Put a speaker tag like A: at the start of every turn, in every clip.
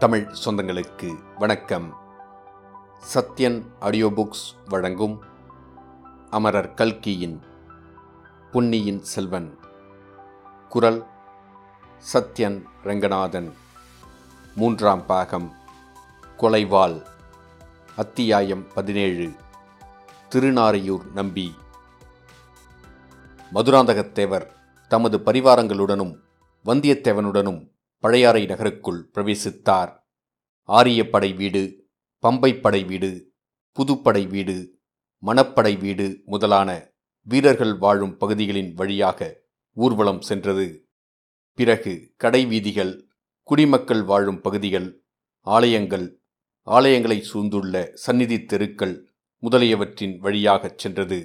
A: தமிழ் சொந்தங்களுக்கு வணக்கம். Sathyan audio books வழங்கும் அமரர் கல்கியின் பொன்னியின் செல்வன். குரல் சத்யன் ரங்கநாதன். மூன்றாம் பாகம் கொலைவாள் அத்தியாயம் பதினேழு திருநாரையூர் நம்பி. மதுராந்தகத்தேவர் தமது பரிவாரங்களுடனும் வந்தியத்தேவனுடனும் பழையாறை நகருக்குள் பிரவேசித்தார். ஆரியப்படை வீடு பம்பைப்படை வீடு புதுப்படை வீடு மணப்படை வீடு முதலான வீரர்கள் வாழும் பகுதிகளின் வழியாக ஊர்வலம் சென்றது. பிறகு கடை வீதிகள் குடிமக்கள் வாழும் பகுதிகள் ஆலயங்கள் ஆலயங்களை சூழ்ந்துள்ள சந்நிதி தெருக்கள் முதலியவற்றின் வழியாகச் சென்றது.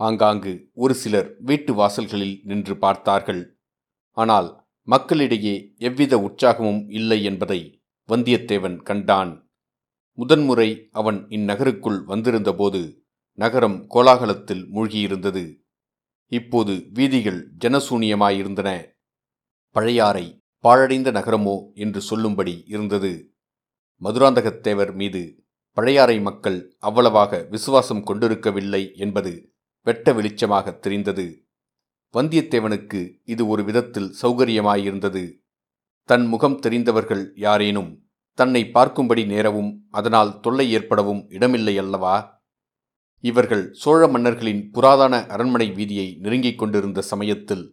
A: ஆங்காங்கு ஒரு சிலர் வீட்டு வாசல்களில் நின்று பார்த்தார்கள். ஆனால் மக்களிடையே எவ்வித உற்சாகமும் இல்லை என்பதை வந்தியத்தேவன் கண்டான். முதன்முறை அவன் இந்நகருக்குள் வந்திருந்தபோது நகரம் கோலாகலத்தில் மூழ்கியிருந்தது. இப்போது வீதிகள் ஜனசூனியமாயிருந்தன. பழையாறை பாழடைந்த நகரமோ என்று சொல்லும்படி இருந்தது. மதுராந்தகத்தேவர் மீது பழையாறை மக்கள் அவ்வளவாக விசுவாசம் கொண்டிருக்கவில்லை என்பது வெட்ட வெளிச்சமாக தெரிந்தது. வந்தியத்தேவனுக்கு இது ஒரு விதத்தில் சௌகரியமாயிருந்தது. தன் முகம் தெரிந்தவர்கள் யாரேனும் தன்னை பார்க்கும்படி நேரவும் அதனால் தொல்லை ஏற்படவும் இடமில்லை அல்லவா? இவர்கள் சோழ மன்னர்களின் புராதன அரண்மனை வீதியை நெருங்கிக் கொண்டிருந்த சமயத்தில்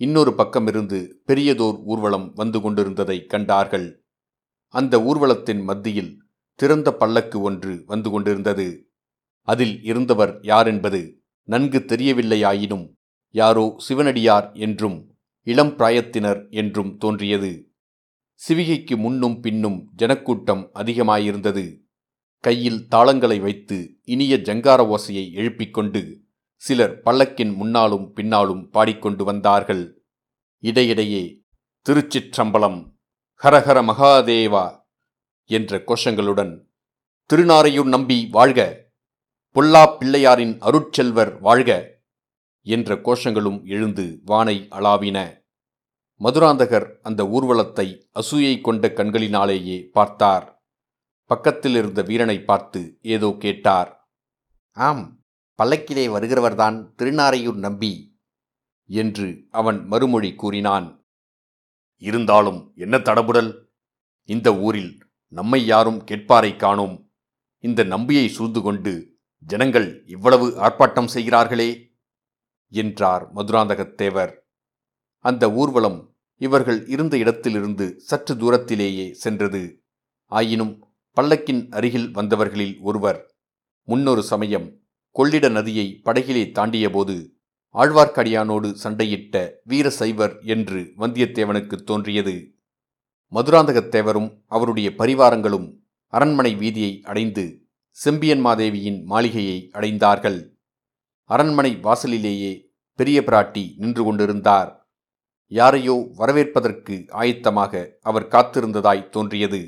A: இன்னொரு பக்கமிருந்து பெரியதோர் ஊர்வலம் வந்து கொண்டிருந்ததை கண்டார்கள். அந்த ஊர்வலத்தின் மத்தியில் திறந்த பல்லக்கு ஒன்று வந்து கொண்டிருந்தது. அதில் இருந்தவர் யாரென்பது நன்கு தெரியவில்லையாயினும் யாரோ சிவனடியார் என்றும் இளம் பிராயத்தினர் என்றும் தோன்றியது. சிவிகைக்கு முன்னும் பின்னும் ஜனக்கூட்டம் அதிகமாயிருந்தது. கையில் தாளங்களை வைத்து இனிய ஜங்கார ஓசையை எழுப்பிக்கொண்டு சிலர் பல்லக்கின் முன்னாலும் பின்னாலும் பாடிக்கொண்டு வந்தார்கள். இடையிடையே திருச்சிற்றம்பலம் ஹரஹர மகாதேவா என்ற கோஷங்களுடன் திருநாரையூர் நம்பி வாழ்க பொல்லா பிள்ளையாரின் அருட்செல்வர் வாழ்க என்ற கோஷங்களும் எழுந்து வானை அளாவின. மதுராந்தகர் அந்த ஊர்வலத்தை அசூயை கொண்ட கண்களினாலேயே பார்த்தார். பக்கத்தில் இருந்த வீரனை பார்த்து ஏதோ கேட்டார். ஆம் பல்லக்கிலே வருகிறவர்தான் திருநாரையூர் நம்பி என்று அவன் மறுமொழி கூறினான். இருந்தாலும் என்ன தடபுடல்? இந்த ஊரில் நம்மை யாரும் கேட்பாரை காணோம். இந்த நம்பியை சூழ்ந்து கொண்டு ஜனங்கள் இவ்வளவு ஆர்ப்பாட்டம் செய்கிறார்களே. என்றார் மதுராந்தகத்தேவர். அந்த ஊர்வலம் இவர்கள் இருந்த இடத்திலிருந்து சற்று தூரத்திலேயே சென்றது. ஆயினும் பல்லக்கின் அருகில் வந்தவர்களில் ஒருவர் முன்னொரு சமயம் கொள்ளிட நதியை படகிலே தாண்டியபோது ஆழ்வார்க்கடியானோடு சண்டையிட்ட வீர சைவர் என்று வந்தியத்தேவனுக்கு தோன்றியது. மதுராந்தகத்தேவரும் அவருடைய பரிவாரங்களும் அரண்மனை வீதியை அடைந்து செம்பியன் மாதேவியின் மாளிகையை அடைந்தார்கள். அரண்மனை வாசலிலேயே பெரிய பிராட்டி நின்று கொண்டிருந்தார். யாரையோ வரவேற்பதற்கு ஆயத்தமாக அவர் காத்திருந்ததாய் தோன்றியது.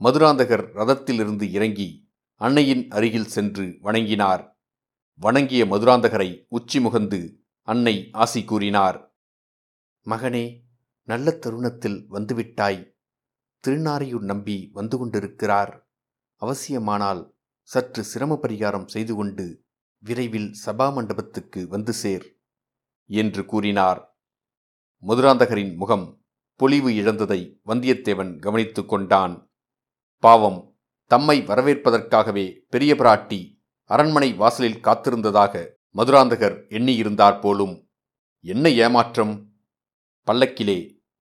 A: மதுராந்தகர் ரதத்திலிருந்து இறங்கி அன்னையின் அருகில் சென்று வணங்கினார். வணங்கிய மதுராந்தகரை உச்சி முகந்து அன்னை ஆசி கூறினார் மகனே நல்ல தருணத்தில் வந்துவிட்டாய். திருநாரையூர் நம்பி வந்து கொண்டிருக்கிறார். அவசியமானால் சற்று சிரம பரிகாரம் செய்து கொண்டு விரைவில் சபா மண்டபத்துக்கு வந்து சேர் என்று கூறினார். மதுராந்தகரின் முகம் பொலிவு இழந்ததை வந்தியத்தேவன் கவனித்து கொண்டான். பாவம் தம்மை வரவேற்பதற்காகவே பெரிய பிராட்டி அரண்மனை வாசலில் காத்திருந்ததாக மதுராந்தகர் எண்ணியிருந்தார் போலும். என்ன ஏமாற்றம்? பல்லக்கிலே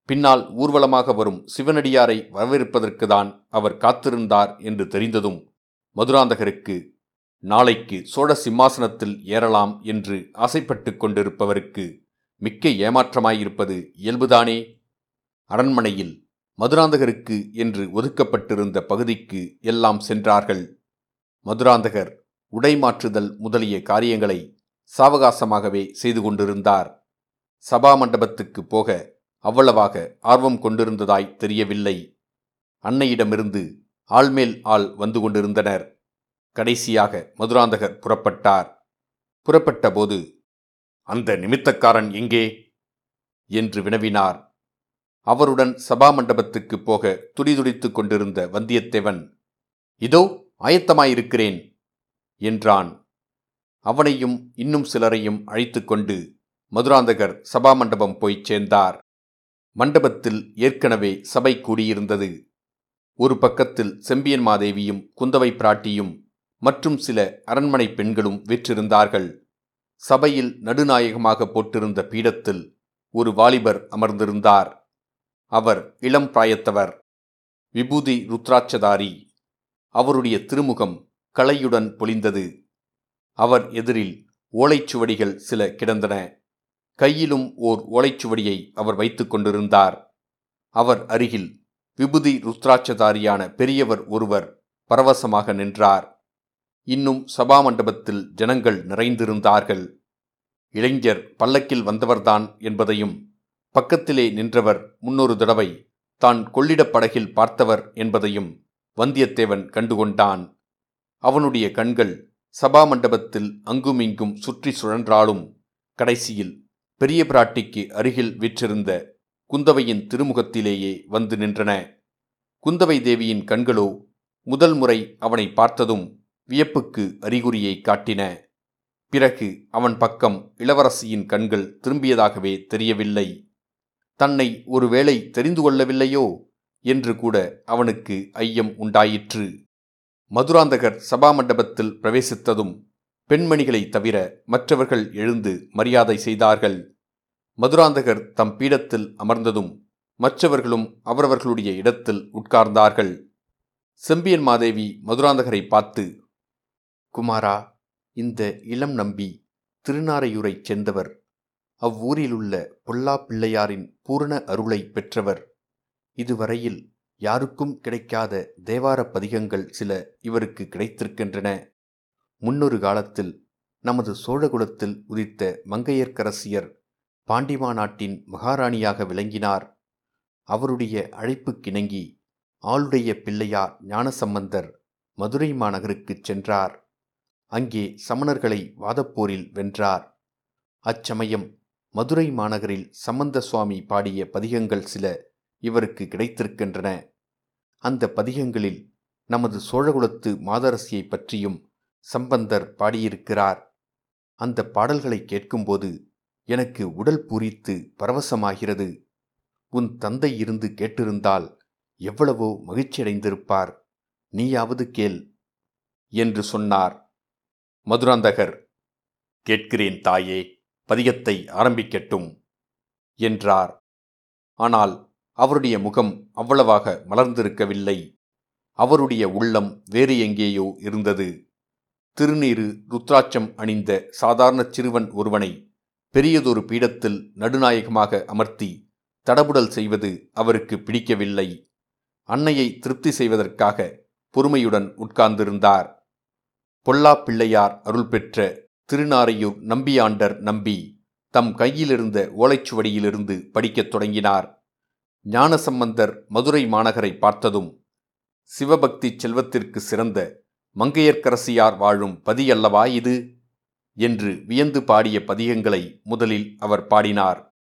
A: பின்னால் ஊர்வலமாக வரும் சிவனடியாரை வரவேற்பதற்குதான் அவர் காத்திருந்தார் என்று தெரிந்ததும் மதுராந்தகருக்கு நாளைக்கு சோழ சிம்மாசனத்தில் ஏறலாம் என்று ஆசைப்பட்டு கொண்டிருப்பவருக்கு மிக்க ஏமாற்றமாயிருப்பது இயல்புதானே? அரண்மனையில் மதுராந்தகருக்கு என்று ஒதுக்கப்பட்டிருந்த பகுதிக்கு எல்லாம் சென்றார்கள். மதுராந்தகர் உடை மாற்றுதல் முதலிய காரியங்களை சாவகாசமாகவே செய்து கொண்டிருந்தார். சபா மண்டபத்துக்கு போக அவ்வளவாக ஆர்வம் கொண்டிருந்ததாய் தெரியவில்லை. அன்னையிடமிருந்து ஆள்மேல் ஆள் வந்து கொண்டிருந்தனர். கடைசியாக மதுராந்தகர் புறப்பட்டார். புறப்பட்டபோது அந்த நிமித்தக்காரன் எங்கே? என்று வினவினார். அவருடன் சபா மண்டபத்துக்குப் போக துடிதுடித்துக் கொண்டிருந்த வந்தியத்தேவன் இதோ ஆயத்தமாயிருக்கிறேன் என்றான். அவனையும் இன்னும் சிலரையும் அழைத்து கொண்டு மதுராந்தகர் சபா மண்டபம் போய்ச் சேர்ந்தார். மண்டபத்தில் ஏற்கனவே சபை கூடியிருந்தது. ஒரு பக்கத்தில் செம்பியன் மாதேவியும் குந்தவை பிராட்டியும் மற்றும் சில அரண்மனை பெண்களும் விற்றிருந்தார்கள். சபையில் நடுநாயகமாக போட்டிருந்த பீடத்தில் ஒரு வாலிபர் அமர்ந்திருந்தார். அவர் இளம் பிராயத்தவர் விபூதி ருத்ராட்சதாரி. அவருடைய திருமுகம் கலையுடன் பொழிந்தது அவர் எதிரில் ஓலைச்சுவடிகள் சில கிடந்தன. கையிலும் ஓர் ஓலைச்சுவடியை அவர் வைத்துக் கொண்டிருந்தார். அவர் அருகில் விபுதி ருத்ராட்சதாரியான பெரியவர் ஒருவர் பரவசமாக நின்றார். இன்னும் சபா மண்டபத்தில் ஜனங்கள் நிறைந்திருந்தார்கள். இளைஞர் பல்லக்கில் வந்தவர்தான் என்பதையும் பக்கத்திலே நின்றவர் முன்னொரு தடவை தான் கொள்ளிடப் படகில் பார்த்தவர் என்பதையும் வந்தியத்தேவன் கண்டுகொண்டான். அவனுடைய கண்கள் சபா மண்டபத்தில் அங்குமிங்கும் சுற்றி சுழன்றாலும் கடைசியில் பெரிய பிராட்டிக்கு அருகில் விற்றிருந்த குந்தவையின் திருமுகத்திலேயே வந்து நின்றன. குந்தவை தேவியின் கண்களோ முதல் முறை அவனை பார்த்ததும் வியப்புக்கு அறிகுறியை காட்டின பிறகு அவன் பக்கம் இளவரசியின் கண்கள் திரும்பியதாகவே தெரியவில்லை. தன்னை ஒருவேளை தெரிந்து கொள்ளவில்லையோ? என்று கூட அவனுக்கு ஐயம் உண்டாயிற்று. மதுராந்தகர் சபா மண்டபத்தில் பிரவேசித்ததும் பெண்மணிகளை தவிர மற்றவர்கள் எழுந்து மரியாதை செய்தார்கள். மதுராந்தகர் தம் பீடத்தில் அமர்ந்ததும் மற்றவர்களும் அவரவர்களுடைய இடத்தில் உட்கார்ந்தார்கள். செம்பியன் மாதேவி மதுராந்தகரை பார்த்து குமாரா இந்த இளம் நம்பி திருநாரையூரைச் சேர்ந்தவர். அவ்வூரிலுள்ள பொல்லா பிள்ளையாரின் பூரண அருளை பெற்றவர். இதுவரையில் யாருக்கும் கிடைக்காத தேவார பதிகங்கள் சில இவருக்கு கிடைத்திருக்கின்றன. முன்னொரு காலத்தில் நமது சோழகுலத்தில் உதித்த மங்கையர்க்கரசியர் பாண்டிமா நாட்டின் மகாராணியாக விளங்கினார். அவருடைய அழைப்புக்கிணங்கி ஆளுடைய பிள்ளையார் ஞானசம்பந்தர் மதுரை மாநகருக்குச் சென்றார். அங்கே சமணர்களை வாதப்போரில் வென்றார். அச்சமயம் மதுரை மாநகரில் சம்பந்த சுவாமி பாடிய பதிகங்கள் சில இவருக்கு கிடைத்திருக்கின்றன. அந்த பதிகங்களில் நமது சோழகுலத்து மாதரசியை பற்றியும் சம்பந்தர் பாடியிருக்கிறார். அந்த பாடல்களை கேட்கும்போது எனக்கு உடல் பூரித்து பரவசமாகிறது. உன் தந்தை இருந்து கேட்டிருந்தால் எவ்வளவோ மகிழ்ச்சியடைந்திருப்பார். நீயாவது கேள் என்று சொன்னார். மதுராந்தகர் கேட்கிறேன் தாயே பதிகத்தை ஆரம்பிக்கட்டும் என்றார். ஆனால் அவருடைய முகம் அவ்வளவாக மலர்ந்திருக்கவில்லை. அவருடைய உள்ளம் வேறு எங்கேயோ இருந்தது. திருநீரு ருத்ராட்சம் அணிந்த சாதாரண சிறுவன் ஒருவனை பெரியதொரு பீடத்தில் நடுநாயகமாக அமர்த்தி தடபுடல் செய்வது அவருக்கு பிடிக்கவில்லை. அன்னையை திருப்தி செய்வதற்காக பொறுமையுடன் உட்கார்ந்திருந்தார். பொல்லா பிள்ளையார் அருள் பெற்ற திருநாரையூர் நம்பியாண்டர் நம்பி தம் கையிலிருந்த ஓலைச்சுவடியிலிருந்து படிக்கத் தொடங்கினார். ஞானசம்பந்தர் மதுரை மாநகரை பார்த்ததும் சிவபக்தி செல்வத்திற்கு சிறந்த மங்கையர்க்கரசியார் வாழும் பதியல்லவா இது? என்று வியந்து பாடிய பதிகங்களை முதலில் அவர் பாடினார்.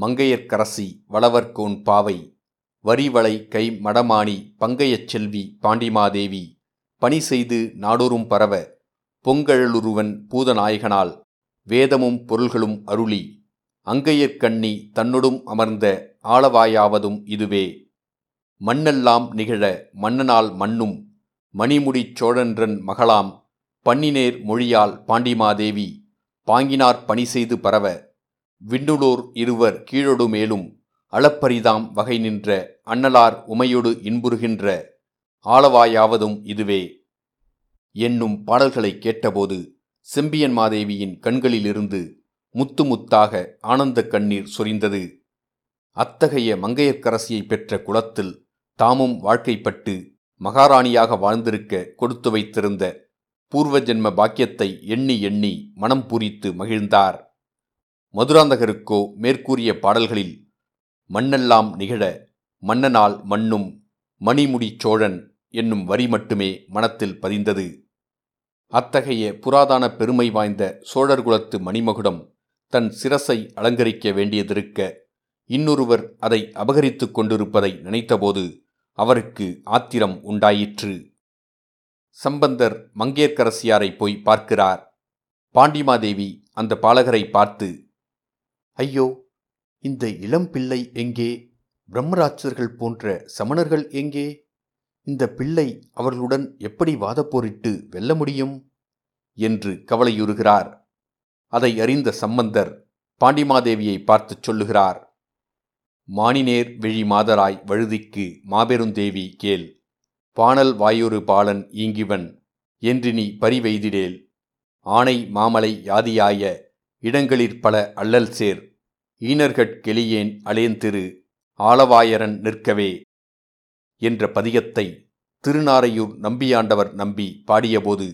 A: மங்கையர்க்கரசி வளவர்கோன் பாவை வரிவளை கை மடமாணி பங்கையச் செல்வி பாண்டிமாதேவி பணி செய்து நாடோறும் பரவ பொங்கழலுருவன் பூதநாயகனால் வேதமும் பொருள்களும் அருளி அங்கையர்கண்ணி தன்னொடும் அமர்ந்த ஆளவாயாவதும் இதுவே. மண்ணெல்லாம் நிகழ மன்னனால் மண்ணும் மணிமுடிச் சோழன்றன் மகளாம் பன்னினேர் மொழியால் பாண்டிமாதேவி பாங்கினார் பணி செய்து பரவ விண்ணுளோர் இருவர் கீழொடு மேலும் அளப்பரிதாம் வகை நின்ற அண்ணலார் உமையொடு இன்புறுகின்ற ஆளவாயாவதும் இதுவே. என்னும் பாடல்களை கேட்டபோது செம்பியன் மாதேவியின் கண்களிலிருந்து முத்து முத்தாக ஆனந்த கண்ணீர் சொரிந்தது. அத்தகைய மங்கையர்க்கரசியை பெற்ற குலத்தில் தாமும் வாழ்க்கைப்பட்டு மகாராணியாக வாழ்ந்திருக்க கொடுத்து வைத்திருந்த பூர்வ ஜென்ம பாக்கியத்தை எண்ணி எண்ணி மனம் பூரித்து மகிழ்ந்தார். மதுராந்தகருக்கோ மேற்கூறிய பாடல்களில் மண்ணெல்லாம் நிகழ மன்னனால் மண்ணும் மணிமுடி சோழன் என்னும் வரி மட்டுமே மனத்தில் பதிந்தது. அத்தகைய புராதான பெருமை வாய்ந்த சோழர்குலத்து மணிமகுடம் தன் சிரசை அலங்கரிக்க வேண்டியதிருக்க இன்னொருவர் அதை அபகரித்துக் கொண்டிருப்பதை நினைத்தபோது அவருக்கு ஆத்திரம் உண்டாயிற்று. சம்பந்தர் மங்கேற்கரசியாரை போய் பார்க்கிறார். பாண்டிமாதேவி அந்த பாலகரை பார்த்து ஐயோ இந்த இளம்பிள்ளை எங்கே? பிரம்மராட்சர்கள் போன்ற சமணர்கள் எங்கே? இந்த பிள்ளை அவர்களுடன் எப்படி வாதப்போரிட்டு வெல்ல முடியும்? என்று கவலையுறுகிறார். அதை அறிந்த சம்பந்தர் பாண்டிமாதேவியை பார்த்துச் சொல்லுகிறார். மானினேர் விழி மாதராய் வழுதிக்கு மாபெருந்தேவி கேள். பாணல் வாயொரு பாலன் ஈங்கிவன் என்று நீ பரிவெய்திடேல் ஆனை மாமலை யாதியாய இடங்களிற் பல அல்லல் சேர். ஈனர்கட் கெளியேன் அலேந்திரு. ஆளவாயரன் நிற்கவே. என்ற பதிகத்தை திருநாரையூர் நம்பியாண்டவர் நம்பி பாடியபோது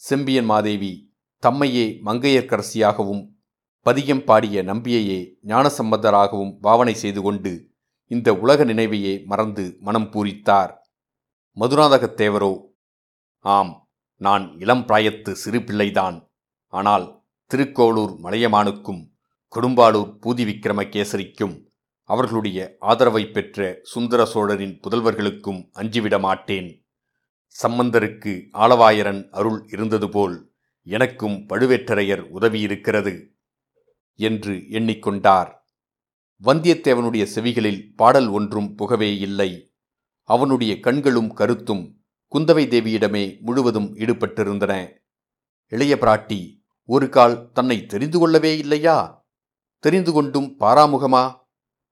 A: செம்பியன் மாதேவி தம்மையே மங்கையர்க்கரசியாகவும் பதியம் பாடிய நம்பியையே ஞானசம்பந்தராகவும் பாவனை செய்து கொண்டு இந்த உலக நினைவையே மறந்து மனம் பூரித்தார். மதுராந்தகத்தேவரோ ஆம் நான் இளம் பிராயத்து சிறு பிள்ளைதான். ஆனால் திருக்கோளூர் மலையமானுக்கும் கொடும்பாளூர் பூதி விக்கிரமகேசரிக்கும் அவர்களுடைய ஆதரவை பெற்ற சுந்தர சோழரின் புதல்வர்களுக்கும் அஞ்சிவிட மாட்டேன் சம்பந்தருக்கு ஆளவாயரன் அருள் இருந்தது போல் எனக்கும் பழுவேட்டரையர் உதவியிருக்கிறது என்று எண்ணிக்கொண்டார். வந்தியத்தேவனுடைய செவிகளில் பாடல் ஒன்றும் புகவே இல்லை. அவனுடைய கண்களும் கருத்தும் குந்தவை தேவியிடமே முழுவதும் ஈடுபட்டிருந்தன. இளைய பிராட்டி ஒரு கால் தன்னை தெரிந்து கொள்ளவே இல்லையா? தெரிந்து கொண்டும் பாராமுகமா?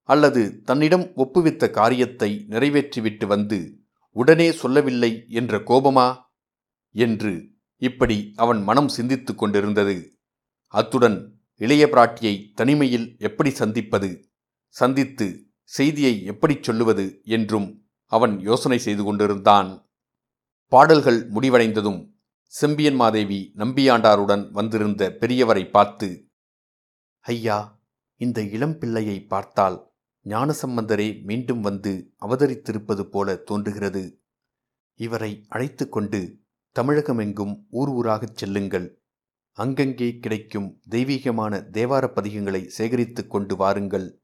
A: அல்லது தன்னிடம் ஒப்புவித்த காரியத்தை நிறைவேற்றிவிட்டு வந்து உடனே சொல்லவில்லை என்ற கோபமா? என்று இப்படி அவன் மனம் சிந்தித்து கொண்டிருந்தது. அத்துடன் இளைய பிராட்டியை தனிமையில் எப்படி சந்திப்பது? சந்தித்து செய்தியை எப்படிச் சொல்லுவது? என்றும் அவன் யோசனை செய்து கொண்டிருந்தான். பாடல்கள் முடிவடைந்ததும் செம்பியன் மாதேவி நம்பியாண்டாருடன் வந்திருந்த பெரியவரை பார்த்து ஐயா இந்த இளம் பிள்ளையை பார்த்தால் ஞானசம்பந்தரே மீண்டும் வந்து அவதரித்திருப்பது போல தோன்றுகிறது. இவரை அழைத்து கொண்டு தமிழகமெங்கும் ஊர் ஊராகச் செல்லுங்கள். அங்கங்கே கிடைக்கும் தெய்வீகமான தேவார பதிகங்களை சேகரித்து கொண்டு வாருங்கள்.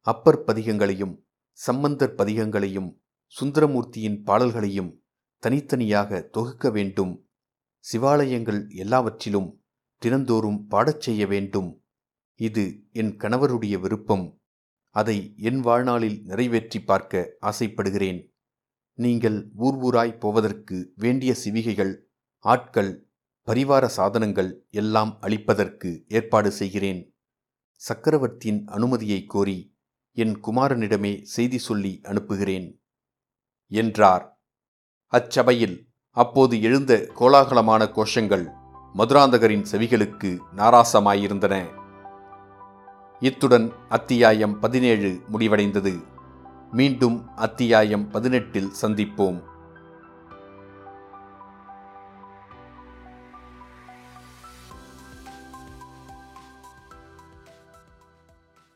A: அப்பர் பதிகங்களையும் சம்பந்தர் பதிகங்களையும் சுந்தரமூர்த்தியின் பாடல்களையும் தனித்தனியாக தொகுக்க வேண்டும். சிவாலயங்கள் எல்லாவற்றிலும் தினந்தோறும் பாடச் செய்ய வேண்டும். இது என் கணவருடைய விருப்பம். அதை என் வாழ்நாளில் நிறைவேற்றி பார்க்க ஆசைப்படுகிறேன். நீங்கள் ஊர் ஊராய் போவதற்கு வேண்டிய சிவிகைகள் ஆட்கள் பரிவார சாதனங்கள் எல்லாம் அளிப்பதற்கு ஏற்பாடு செய்கிறேன். சக்கரவர்த்தியின் அனுமதியை கோரி என் குமாரனிடமே செய்தி சொல்லி அனுப்புகிறேன். என்றார். அச்சபையில் அப்போது எழுந்த கோலாகலமான கோஷங்கள் மதுராந்தகரின் செவிகளுக்கு நாராசமாயிருந்தன. இத்துடன் அத்தியாயம் பதினேழு முடிவடைந்தது. மீண்டும் அத்தியாயம் பதினெட்டில் சந்திப்போம்.